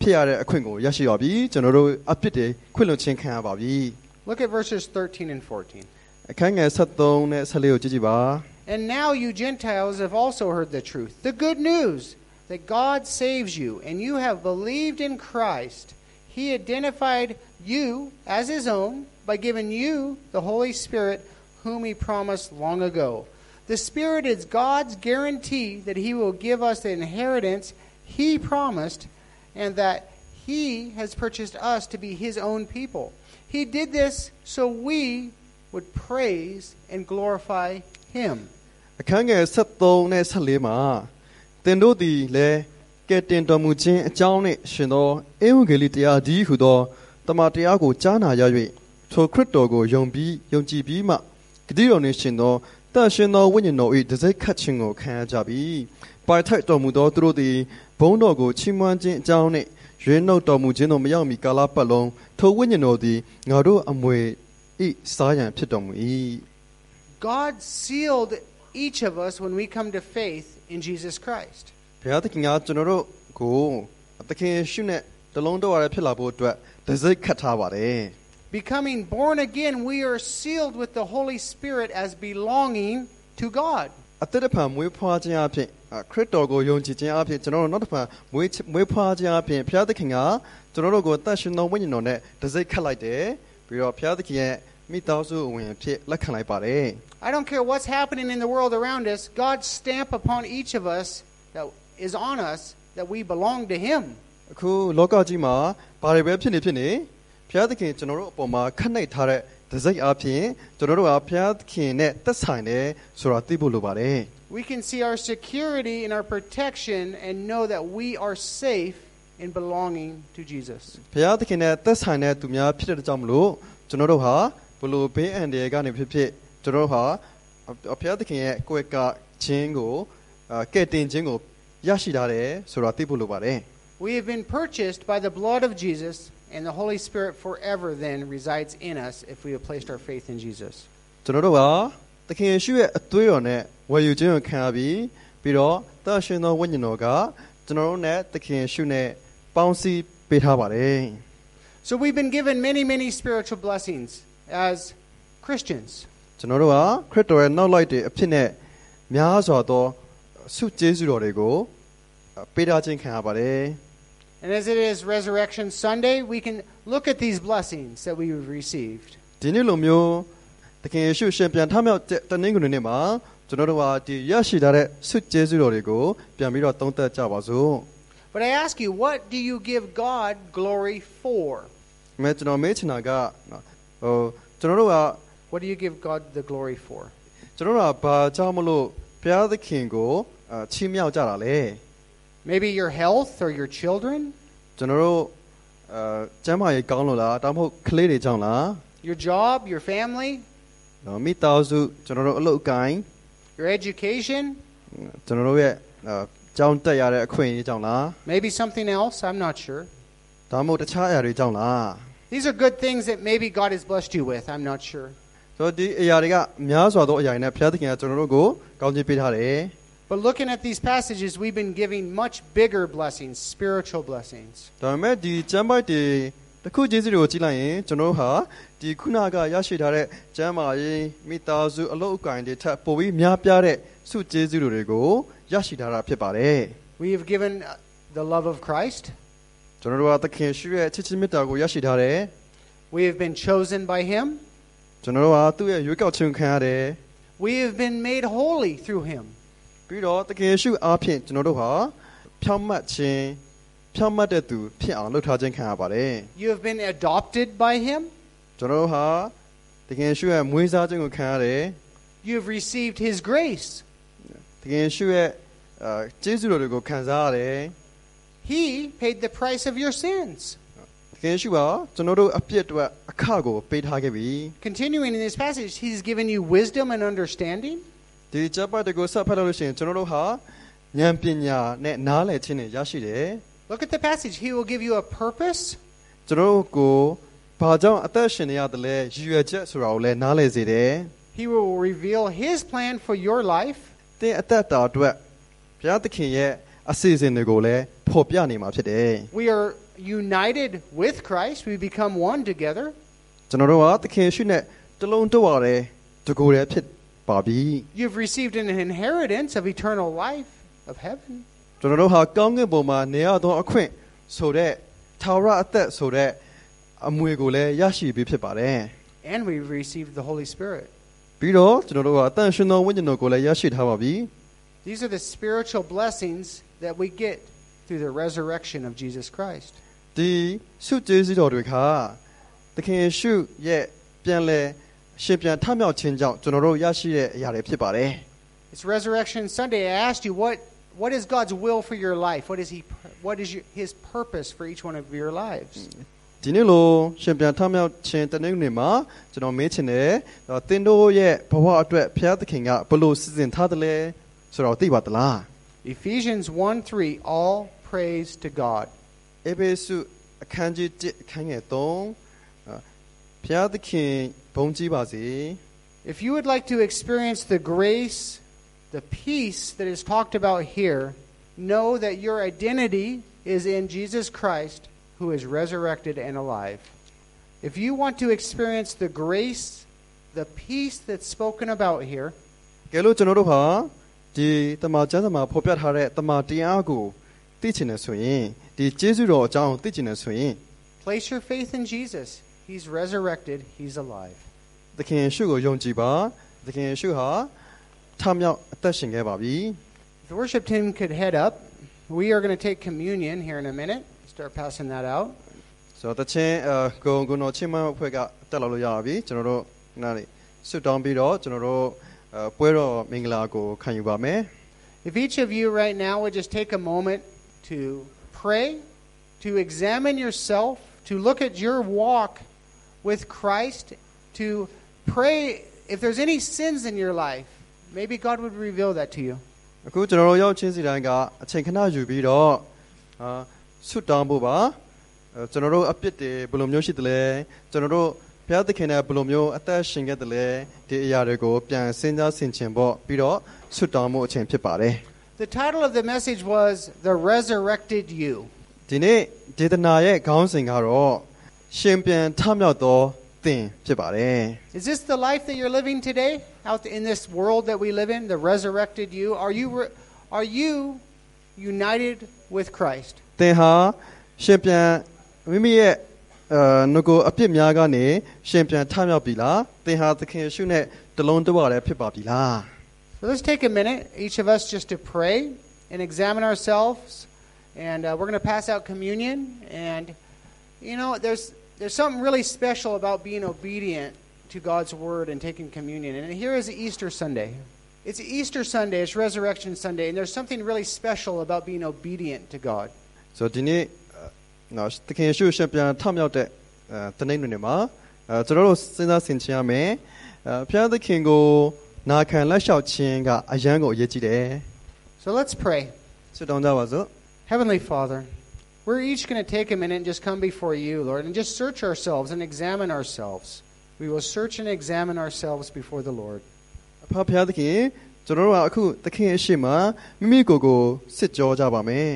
ဖြစ်ရတဲ့အခွင့်ကိုရရှိရပြီကျွန်တော်တို့အပြစ်တွေခွင့်လွှတ်ခြင်းခံရပါပြီ Look at verses 13 and 14. အခန်းငယ်73နဲ့74ကိုကြည့်ကြည့်ပါ And now you Gentiles have also heard the truth, the good news that God saves you, and you have believed in Christ. He identified you as his own by giving you the Holy Spirit, whom he promised long ago. The Spirit is God's guarantee that he will give us the inheritance he promised and that he has purchased us to be his own people. He did this so we would praise and glorify him. အခန်းငယ်73နဲ့74မှာသင်တို့သည်လည်းကဲ့တင်တော်မူခြင်းအကြောင်းနှင့်ရှင်သောဧဝံဂေလိတရားဒီဟုသောတမန်တရားကိုကြားနာရ၍ထိုခရစ်တော်ကိုယုံပြီးယုံကြည်ပြီးမှဂတိတော်နှင့်ရှင်သောတန်ရှင်သောဝိညာဉ်တော်၏တစိုက်ခတ်ခြင်းကိုခံရကြပြီ။ပိုင်ထိုက်တော်မူသောသူတို့သည် ဘုန်းတော်ကိုချီးမွမ်းခြင်းအကြောင်းနှင့်ရွေးနှုတ်တော်မူခြင်းတော်မရောက်မီကာလပတ်လုံးထိုဝိညာဉ်တော်သည်ငါတို့အမွေဤစားရန်ဖြစ်တော်မူ၏။ God sealed each of us when we come to faith in Jesus Christ. ဘုရားသခင်ကကျွန်တော်တို့ကိုသခင်ယေရှုနဲ့တလုံးတော်ရဖြစ်လာဖို့အတွက်တစိုက်ခတ်ထားပါတယ် Becoming born again, we are sealed with the Holy Spirit as belonging to God. အသက်တစ်ဖန်မွေးဖွားခြင်းအဖြစ် ခရစ်တော်ကိုယုံကြည်ခြင်းအဖြစ်ကျွန်တော်တို့နောက်တစ်ဖန်မွေးမွေးဖွားခြင်းအဖြစ်ဘုရားသခင်ကကျွန်တော်တို့ကိုတတ်ရှင်သောဝိညာဉ်တော်နဲ့တစိုက်ခတ်လိုက်တယ်ပြီးတော့ဘုရားသခင်ရဲ့မိသားစုဝင်အဖြစ်လက်ခံလိုက်ပါတယ် I don't care what's happening in the world around us, God's stamp upon each of us that is on us that we belong to Him. အခုလောကကြီးမှာဘာတွေပဲဖြစ်နေဖြစ်နေဘုရားသခင်ကျွန်တော်တို့အပေါ်မှာခတ်နိုင်ထားတဲ့ တစိုက်အဖြစ်ကျွန်တော်တို့ကဘုရားသခင်နဲ့သက်ဆိုင်တယ်ဆိုတာသိဖို့လိုပါတယ် We can see our security and our protection and know that we are safe in belonging to Jesus. ဘုရားသခင်နဲ့သက်ဆိုင်တဲ့သူများဖြစ်တဲ့ကြောင့်မလို့ကျွန်တော်တို့ဟာဘလို့ဘေးအန္တရာယ်ကနေဖြစ်ဖြစ်ကျွန်တော်တို့ဟာဘုရားသခင်ရဲ့ကိုယ်ကခြင်းကိုအာကဲ့တင်ခြင်းကိုရရှိထားတယ်ဆိုတာသိဖို့လိုပါတယ် We have been purchased by the blood of Jesus, and the Holy Spirit forever then resides in us if we have placed our faith in Jesus. ကျွန်တော်တို့ဟာသခင်ယေရှုရဲ့အသွေးတော်နဲ့ဝယ်ယူခြင်းကိုခံရပြီးပြီးတော့သတ်ရှင်သောဝိညာဉ်တော်ကကျွန်တော်တို့နဲ့သခင်ယေရှုနဲ့ပေါင်းစည်းပေးထားပါတယ် So we've been given many, many spiritual blessings as Christians. ကျွန်တော်တို့ဟာခရစ်တော်ရဲ့နောက်လိုက်တဲ့အဖြစ်နဲ့များစွာသောဆုကျေးဇူးတော်တွေကိုပေးထားခြင်းခံရပါတယ် And as it is Resurrection Sunday, we can look at these blessings that we've received. ဒီနေ့လိုမျိုးသခင်ယေရှုရှင်ပြန်ထမြောက်တဲ့တနင်္ဂနွေနေ့မှာကျွန်တော်တို့ဟာဒီရရှိထားတဲ့ဆုကျေးဇူးတော်တွေကိုပြန်ပြီးတော့သုံးသပ်ကြပါစို့ But I ask you, what do you give God glory for? ။မဲကျွန်တော်မေးချင်တာကနော်ဟိုကျွန်တော်တို့က What do you give God the glory for? ကျွန်တော်တို့ကဘာကြောင့်မလို့ဘုရားသခင်ကိုအာချီးမြှောက်ကြတာလဲ Maybe your health or your children, ကျွန်တော်တို့အာကျမ်းမာရေးကောင်းလို့လားဒါမှမဟုတ်ကလေးတွေကြောင့်လား your job, your family, နော်မိသားစုကျွန်တော်တို့အလုပ်အကိုင်း your education, ကျွန်တော်တို့ရဲ့အာကြောင်းတက်ရတဲ့အခွင့်အရေးကြောင့်လား maybe something else, I'm not sure. ဒါမှမဟုတ်တခြားအရာတွေကြောင့်လား These are good things that maybe God has blessed you with, I'm not sure. ဆိုတော့ဒီအရာတွေကများစွာသောအရာတွေနဲ့ဘုရားသခင်ကကျွန်တော်တို့ကိုကောင်းချီးပေးထားတယ် But looking at these passages, we've been giving much bigger blessings, spiritual blessings. ဒါပေမဲ့ဒီကျမ်းပိုက်တွေတစ်ခုချင်းစီတွေကိုကြည့်လိုက်ရင်ကျွန်တော်တို့ဟာဒီခုနကရရှိထားတဲ့ကျမ်းမာရေးမိသားစုအလုပ်အကိုင်တွေထပ်ပိုပြီးများပြားတဲ့စုကျေးဇူးတွေကိုရရှိထားတာဖြစ်ပါတယ် We have given uh, the love of Christ. ကျွန်တော်တို့ကသခင်ရှုရဲ့ချစ်ချင်းမေတ္တာကိုရရှိထားတယ် We have been chosen by Him. ကျွန်တော်တို့ဟာသူ့ရဲ့ရွေးကောက်ခြင်းခံရတယ် We have been made holy through Him. ပြီးတော့သခင်ရှုအားဖြင့်ကျွန်တော်တို့ဟာဖြောင့်မတ်ခြင်းဖြောင့်မတ်တဲ့သူဖြစ်အောင်လုပ်ထားခြင်းခံရပါတယ် You have been adopted by Him. ကျွန်တော်တို့ဟာသခင်ရှုရဲ့မွေးစားခြင်းကိုခံရတယ် You have received His grace. တကယ်ရှုရဲ့အာကျေးဇူးတော်တွေကိုခံစားရတယ် He paid the price of your sins. တ ခင်ယေရှုဟာကျွန်တော်တို့အပြစ်အတွက်အခကိုပေးထားခဲ့ပြီ Continuing in this passage, he's given you wisdom and understanding. ဒီချက်ပတ်တကိုဆက်ဖတ်လို့ရှိရင်ကျွန်တော်တို့ဟာဉာဏ်ပညာနဲ့နားလည်ခြင်းနဲ့ရရှိတယ် Look at the passage. He will give you a purpose. ကျွန်တော်တို့ကိုဘာကြောင့်အသက်ရှင်နေရတယ်လဲရည်ရွယ်ချက်ဆိုတာကိုလည်းနားလည်စေတယ် He will reveal his plan for your life. တင်းအသက်တာအတွက်ဘုရားသခင်ရဲ့အစီအစဉ်တွေကိုလည်းဖော်ပြနေမှာဖြစ်တယ် We are united with Christ. We become one together. ကျွန်တော်တို့ဟာသခင်ယေရှုနဲ့တလုံးတဝရဲတကူရဲဖြစ် ပါပြီ You've received an inheritance of eternal life of heaven. ကျွန်တော်တို့ဟာကောင်းကင်ဘုံမှာနေရသောအခွင့်ဆိုတဲ့ထာဝရအသက်ဆိုတဲ့အမွေကိုလည်းရရှိပြီဖြစ်ပါတယ် And we've received the Holy Spirit. ပြီးတော့ကျွန်တော်တို့ကအတန်ရှင်သောဝိညာဉ်တော်ကိုလည်းရရှိထားပါပြီ These are the spiritual blessings that we get through the resurrection of Jesus Christ. ဒီစုကျေးဇူးတော်တွေခါသခင်ယေရှုရဲ့ပြန်လဲ ရှင်ပြန်ထမြောက်ခြင်းကြောင့်ကျွန်တော်တို့ရရှိတဲ့အရာတွေဖြစ်ပါတယ် It's Resurrection Sunday. I asked you what what is God's will for your life? What is he what is your, his purpose for each one of your lives? ဒီနေ့လိုရှင်ပြန်ထမြောက်ခြင်းတနေ့နေ့မှာကျွန်တော်မေးချင်တယ်။သင်တို့ရဲ့ဘဝအတွက်ဘုရားသခင်ကဘလို့စီစဉ်ထားတယ်လဲဆိုတော့သိပါသလား Ephesians 1 3, all praise to God. ။အေဘေစုအခန်းကြီး1အခန်းငယ်3ဘုရားသခင် ဘုန်းကြီးပါစေ If you would like to experience the grace, the peace that is talked about here, know that your identity is in Jesus Christ, who is resurrected and alive. If you want to experience the grace, the peace that's spoken about here, ။ကဲလို့ကျွန်တော်တို့ဟာဒီတမန်ကျမ်းစာမှာဖော်ပြထားတဲ့တမန်တရားကိုသိချင်တယ်ဆိုရင်ဒီကျေးဇူးတော်အကြောင်းကိုသိချင်တယ်ဆိုရင် place your faith in Jesus. He's resurrected, He's alive. သခင်ယေရှုကိုယုံကြည်ပါသခင်ယေရှုဟာထမြောက်အသက်ရှင်ခဲ့ပါပြီ If the worship team could head up, we are going to take communion here in a minute. Start passing that out. ဆိုတော့တချင်းအဂုံဂုံတော်ချင်းမအဖွဲ့ကတက်လာလို့ရပါပြီကျွန်တော်တို့နားလေဆွတ်တောင်းပြီးတော့ကျွန်တော်တို့အဲပွဲတော်မင်္ဂလာကိုခံယူပါမယ် If each of you right now would just take a moment to pray, to examine yourself, to look at your walk with Christ, to pray if there's any sins in your life, maybe God would reveal that to you. အခုကျွန်တော်တို့ရောက်ချင်းစီတိုင်းကအချိန်ခဏယူပြီးတော့အာဆွတ်တောင်းဖို့ပါအဲကျွန်တော်တို့အပြစ်တွေဘယ်လိုမျိုးရှိသလဲကျွန်တော်တို့ဘုရားသခင်နဲ့ဘယ်လိုမျိုးအသက်ရှင်ခဲ့သလဲဒီအရာတွေကိုပြန်စဉ်းစားဆင်ခြင်ဖို့ပြီးတော့ဆွတ်တောင်းမှုအချိန်ဖြစ်ပါတယ် The title of the message was The Resurrected You. ဒီနေ့ဒေသနာရဲ့ခေါင်းစဉ်ကတော့ ရှင်ပြန်ထမြောက်သောသင်ဖြစ်ပါတယ် Is this the life that you're living today out in this world that we live in, the resurrected you? Are you re- are you united with Christ? သင်ဟာရှင်ပြန်မိမိရဲ့အဲငကိုအပြစ်များကနေရှင်ပြန်ထမြောက်ပြီလားသင်ဟာသခင်ယေရှုနဲ့တလုံးတဝလည်းဖြစ်ပါပြီလား So let's take a minute, each of us, just to pray and examine ourselves. And uh, we're going to pass out communion. And, you know, there's, there's something really special about being obedient to God's word and taking communion. And here is Easter Sunday. It's Easter Sunday, it's Resurrection Sunday, and there's something really special about being obedient to God. ဆိုတော့ဒီနေ့အဲနော်သခင်ယေရှုရှင်ပြန်ထမြောက်တဲ့အဲတနေ့နေ့မှာအဲကျွန်တော်တို့စဉ်းစားဆင်ခြင်ရမယ်အဲဘုရားသခင်ကိုနာခံလက်လျှောက်ခြင်းကအယံကိုအရေးကြီးတယ် So let's pray. ဆွတောင်းကြပါစို့ Heavenly Father, we're each going to take a minute and just come before you, Lord, and just search ourselves and examine ourselves. We will search and examine ourselves before the Lord. အဖဖျားသခင်ကျွန်တော်တို့ကအခုသခင်အရှိမမိမိကိုယ်ကိုစစ်ကြောကြပါမယ်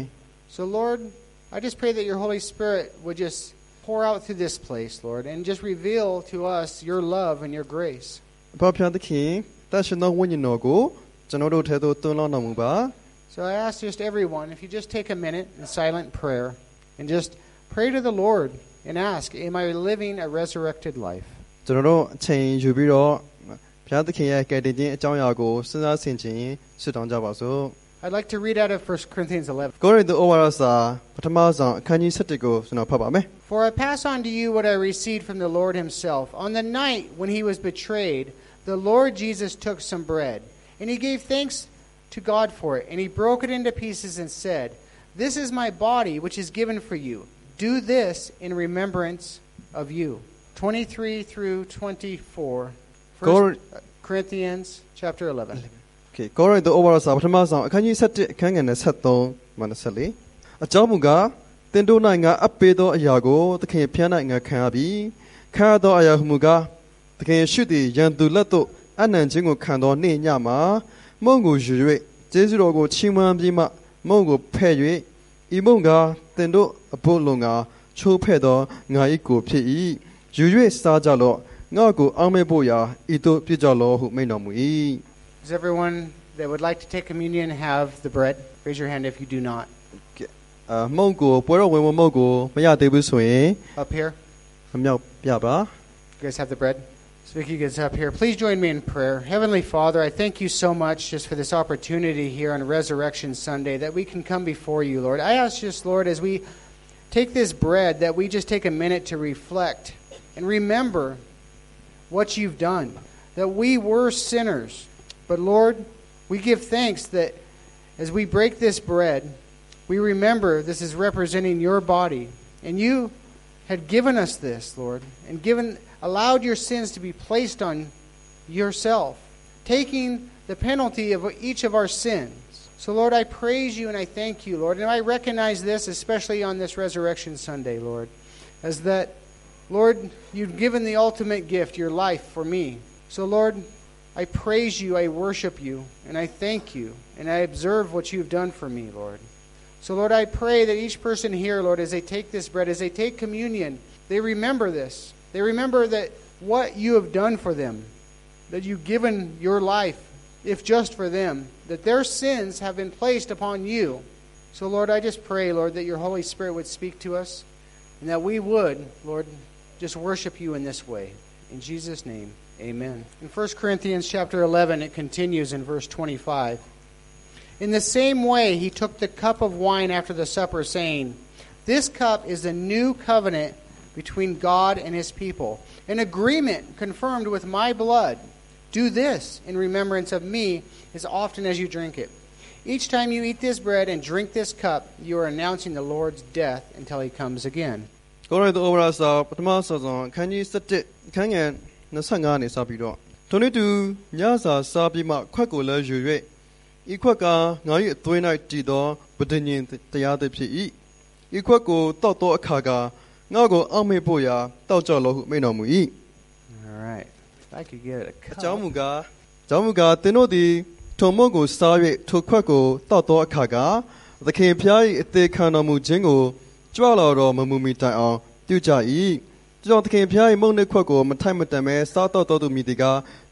So, Lord, I just pray that your Holy Spirit would just pour out through this place, Lord, and just reveal to us your love and your grace. အဖဖျားသခင်တန်ရှင်သောဝိညာဉ်တော်ကိုကျွန်တော်တို့ထဲသို့သွန်းလောင်းတော်မူပါ So, I ask just everyone, if you just take a minute in silent prayer and just pray to the Lord and ask, Am I living a resurrected life? ကျွန်တော်တို့အချိန်ယူပြီးတော့ဘုရားသခင်ရဲ့ကယ်တင်ခြင်းအကြောင်းအရာကိုစဉ်းစားဆင်ခြင်ဆွတောင်းကြပါစို့ (laughs) I'd like to read out of 1 Corinthians 11. ကိုရိန္သုဩဝါဒစာပထမဆုံးအခန်းကြီး7ကိုကျွန်တော်ဖတ်ပါမယ် For I pass on to you what I received from the Lord himself. On the night when he was betrayed, the Lord Jesus took some bread, and he gave thanks to God for it, and he broke it into pieces and said, This is my body, which is given for you. Do this in remembrance of you. 23 through 24. Go- First Corinthians chapter 11. Okay ကောရိန္သုဩဝါဒစာပထမဆုံးအခန်းကြီး7အခန်းငယ်23မှ24အကြောင်းမူကားတင်တို့၌ငါအပ်ပေးသောအရာကိုသခင်ဖျား၌ငါခံရပြီခံရသောအရာဟုမူကားသခင်ရှုသည်ရန်သူလက်သို့အနံ့ခြင်းကိုခံသောနေ့ညမှာ 蒙古学院这是如果千万别骂蒙古判决，一梦古等到不龙啊，就判到俺一个便宜。学院三加罗，俺个阿妹不雅一度比较老后没那么远。Is everyone that would like to take communion have the bread? Raise your hand if you do not. 呃，蒙古不要问我蒙古，不要对不起。Up here? 没有，不要吧。You guys have the bread. Vicky gets up here. Please join me in prayer. Heavenly Father, I thank you so much just for this opportunity here on Resurrection Sunday that we can come before you, Lord. I ask just, Lord, as we take this bread, that we just take a minute to reflect and remember what you've done. That we were sinners. But Lord, we give thanks that as we break this bread, we remember this is representing your body. And you had given us this, Lord, and given allowed your sins to be placed on yourself, taking the penalty of each of our sins. So, Lord, I praise you and I thank you, Lord. And I recognize this, especially on this Resurrection Sunday, Lord, as that, Lord, you've given the ultimate gift, your life, for me. So, Lord, I praise you, I worship you, and I thank you, and I observe what you've done for me, Lord. So, Lord, I pray that each person here, Lord, as they take this bread, as they take communion, they remember this. They remember that what you have done for them, that you've given your life, if just for them, that their sins have been placed upon you. So, Lord, I just pray, Lord, that your Holy Spirit would speak to us and that we would, Lord, just worship you in this way. In Jesus' name, amen. In 1 Corinthians chapter 11, it continues in verse 25. In the same way, he took the cup of wine after the supper, saying, This cup is the new covenant between God and his people, an agreement confirmed with my blood. Do this in remembrance of me as often as you drink it. Each time you eat this bread and drink this cup, you are announcing the Lord's death until he comes again. ကောရိန္သုဩဝါဒစာပထမဆုံးအခန်းကြီး7အခန်းငယ်25နေစပြီးတော့ထိုနေ့တူညစာစားပြီးမှခွက်ကိုလည်းယူ၍ ဤခွက်ကငါ၏အသွေး၌တည်သောဗဒညင်တရားသဖြင့်ဤဤခွက်ကိုတောက်သောအခါကငါ့ကိုအောက်မေ့ဖို့ရာတောက်ကြလောဟုမိန့်တော်မူ၏ All right. If I could get a အ cup. ကြောင်းမူကားအကြောင်းမူကားသင်တို့သည်ထုံမုတ်ကိုစား၍ထိုခွက်ကိုတောက်သောအခါကသခင်ဖျား၏အသေးခံတော်မူခြင်းကိုကြွလာတော်မမူမီတိုင်အောင်ပြုကြ၏ကြောင့်သခင်ဖျား၏မုန်နှင့်ခွက်ကိုမထိုက်မတန်မဲစားတော့တော်သူမြည်ဒီက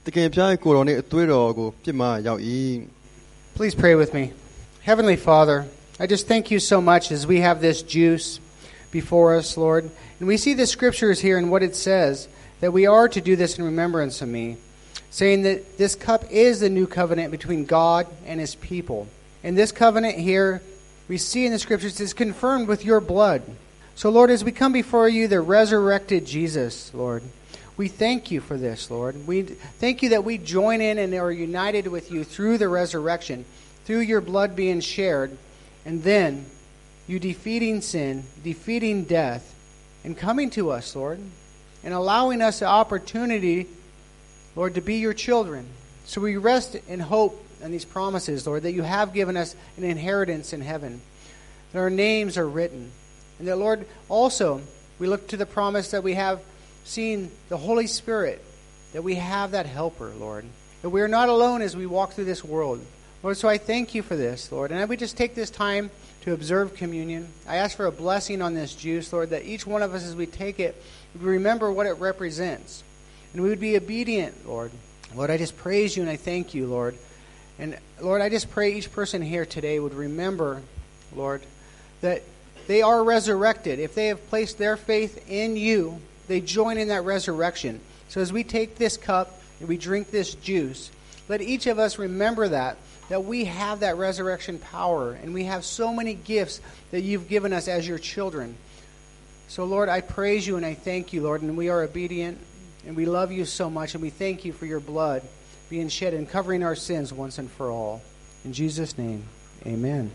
သခင်ဖျား၏ကိုယ်တော်နှင့်အသွေးတော်ကိုပြစ်မှားရောက်၏ Please pray with me. Heavenly Father, I just thank you so much as we have this juice before us, Lord. And we see the scriptures here and what it says that we are to do this in remembrance of me, saying that this cup is the new covenant between God and his people. And this covenant here, we see in the scriptures, is confirmed with your blood. So, Lord, as we come before you, the resurrected Jesus, Lord, we thank you for this, Lord. We thank you that we join in and are united with you through the resurrection, through your blood being shared, and then you defeating sin, defeating death, and coming to us, Lord, and allowing us the opportunity, Lord, to be your children. So we rest in hope in these promises, Lord, that you have given us an inheritance in heaven, that our names are written, and that, Lord, also we look to the promise that we have seen the Holy Spirit, that we have that helper, Lord, that we are not alone as we walk through this world. Lord, so I thank you for this, Lord. And I would just take this time to observe communion. I ask for a blessing on this juice, Lord, that each one of us, as we take it, would remember what it represents. And we would be obedient, Lord. Lord, I just praise you and I thank you, Lord. And Lord, I just pray each person here today would remember, Lord, that they are resurrected. If they have placed their faith in you, they join in that resurrection. So as we take this cup and we drink this juice, let each of us remember that, that we have that resurrection power and we have so many gifts that you've given us as your children. So, Lord, I praise you and I thank you, Lord, and we are obedient and we love you so much and we thank you for your blood being shed and covering our sins once and for all. In Jesus' name, amen.